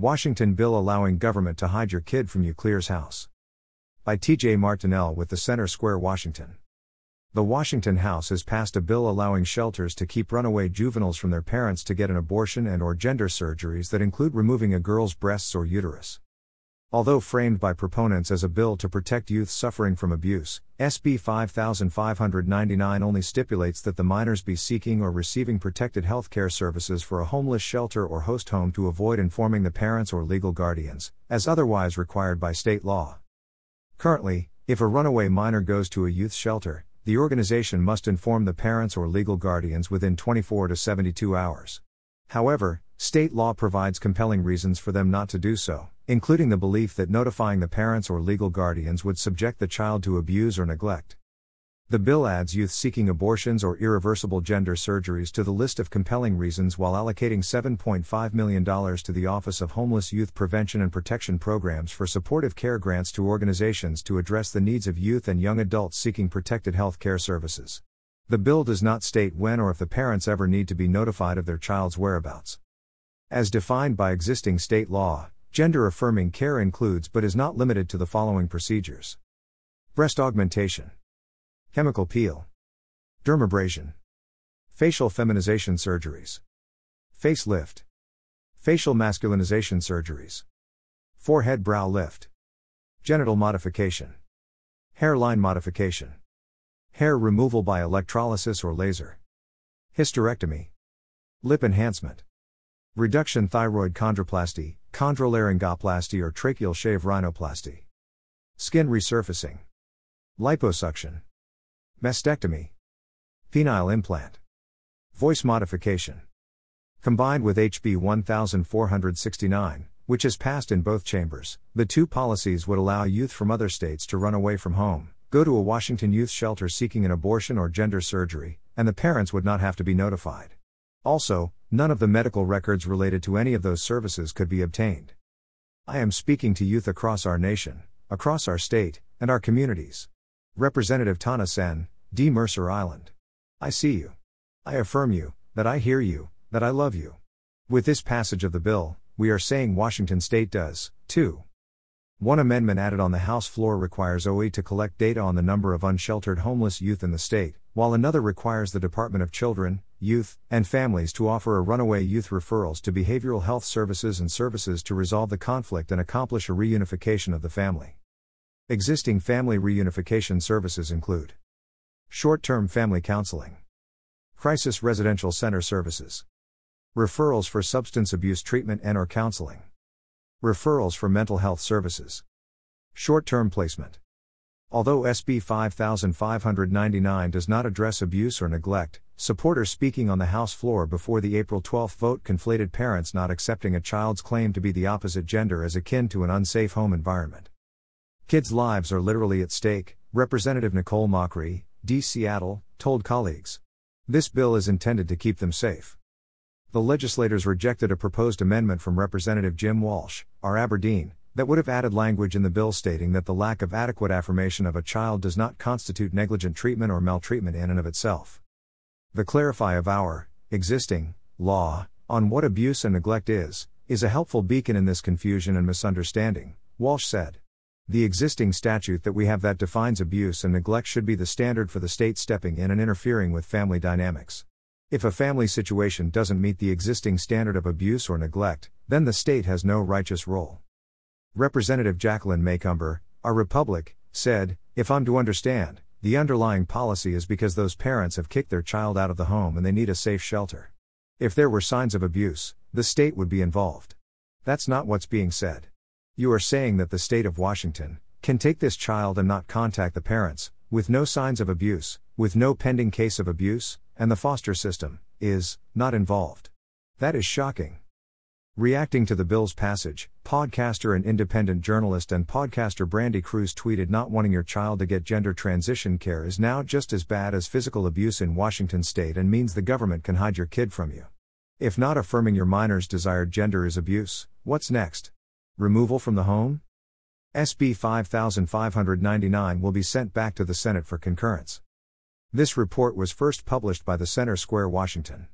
Washington bill allowing government to hide your kid from you clears house. By TJ Martinell with the Center Square, Washington. The Washington House has passed a bill allowing shelters to keep runaway juveniles from their parents to get an abortion and or gender surgeries that include removing a girl's breasts or uterus. Although framed by proponents as a bill to protect youth suffering from abuse, SB 5599 only stipulates that the minors be seeking or receiving protected health care services for a homeless shelter or host home to avoid informing the parents or legal guardians, as otherwise required by state law. Currently, if a runaway minor goes to a youth shelter, the organization must inform the parents or legal guardians within 24 to 72 hours. However, state law provides compelling reasons for them not to do so including the belief that notifying the parents or legal guardians would subject the child to abuse or neglect. The bill adds youth seeking abortions or irreversible gender surgeries to the list of compelling reasons while allocating $7.5 million to the Office of Homeless Youth Prevention and Protection Programs for supportive care grants to organizations to address the needs of youth and young adults seeking protected health care services. The bill does not state when or if the parents ever need to be notified of their child's whereabouts. As defined by existing state law, Gender affirming care includes but is not limited to the following procedures. Breast augmentation, chemical peel, dermabrasion, facial feminization surgeries, facelift, facial masculinization surgeries, forehead brow lift, genital modification, hairline modification, hair removal by electrolysis or laser, hysterectomy, lip enhancement, reduction thyroid chondroplasty, chondrolaryngoplasty or tracheal shave rhinoplasty. Skin resurfacing. Liposuction. Mastectomy. Penile implant. Voice modification. Combined with HB 1469, which has passed in both chambers, the two policies would allow youth from other states to run away from home, go to a Washington youth shelter seeking an abortion or gender surgery, and the parents would not have to be notified. Also, none of the medical records related to any of those services could be obtained. I am speaking to youth across our nation, across our state, and our communities. Representative Tana Senn, D. Mercer Island. I see you. I affirm you, that I hear you, that I love you. With this passage of the bill, we are saying Washington State does, too. One amendment added on the House floor requires OE to collect data on the number of unsheltered homeless youth in the state, while another requires the Department of Children, Youth, and Families to offer a runaway youth referrals to behavioral health services and services to resolve the conflict and accomplish a reunification of the family. Existing family reunification services include short term family counseling, crisis residential center services, referrals for substance abuse treatment and or counseling, referrals for mental health services, short term placement. Although SB 5599 does not address abuse or neglect, supporters speaking on the House floor before the April 12 vote conflated parents not accepting a child's claim to be the opposite gender as akin to an unsafe home environment. Kids' lives are literally at stake, Representative Nicole Macri, D. Seattle, told colleagues. This bill is intended to keep them safe. The legislators rejected a proposed amendment from Representative Jim Walsh, R. Aberdeen, that would have added language in the bill stating that the lack of adequate affirmation of a child does not constitute negligent treatment or maltreatment in and of itself. The clarify of our existing law on what abuse and neglect is is a helpful beacon in this confusion and misunderstanding, Walsh said. The existing statute that we have that defines abuse and neglect should be the standard for the state stepping in and interfering with family dynamics. If a family situation doesn't meet the existing standard of abuse or neglect, then the state has no righteous role. Representative Jacquelin Maycumber, our Republic, said, If I'm to understand, the underlying policy is because those parents have kicked their child out of the home and they need a safe shelter. If there were signs of abuse, the state would be involved. That's not what's being said. You are saying that the state of Washington can take this child and not contact the parents, with no signs of abuse, with no pending case of abuse, and the foster system is not involved. That is shocking. Reacting to the bill's passage, podcaster and independent journalist and podcaster Brandi Kruse tweeted Not wanting your child to get gender transition care is now just as bad as physical abuse in Washington state and means the government can hide your kid from you. If not affirming your minor's desired gender is abuse, what's next? Removal from the home? SB 5599 will be sent back to the Senate for concurrence. This report was first published by the Center Square, Washington.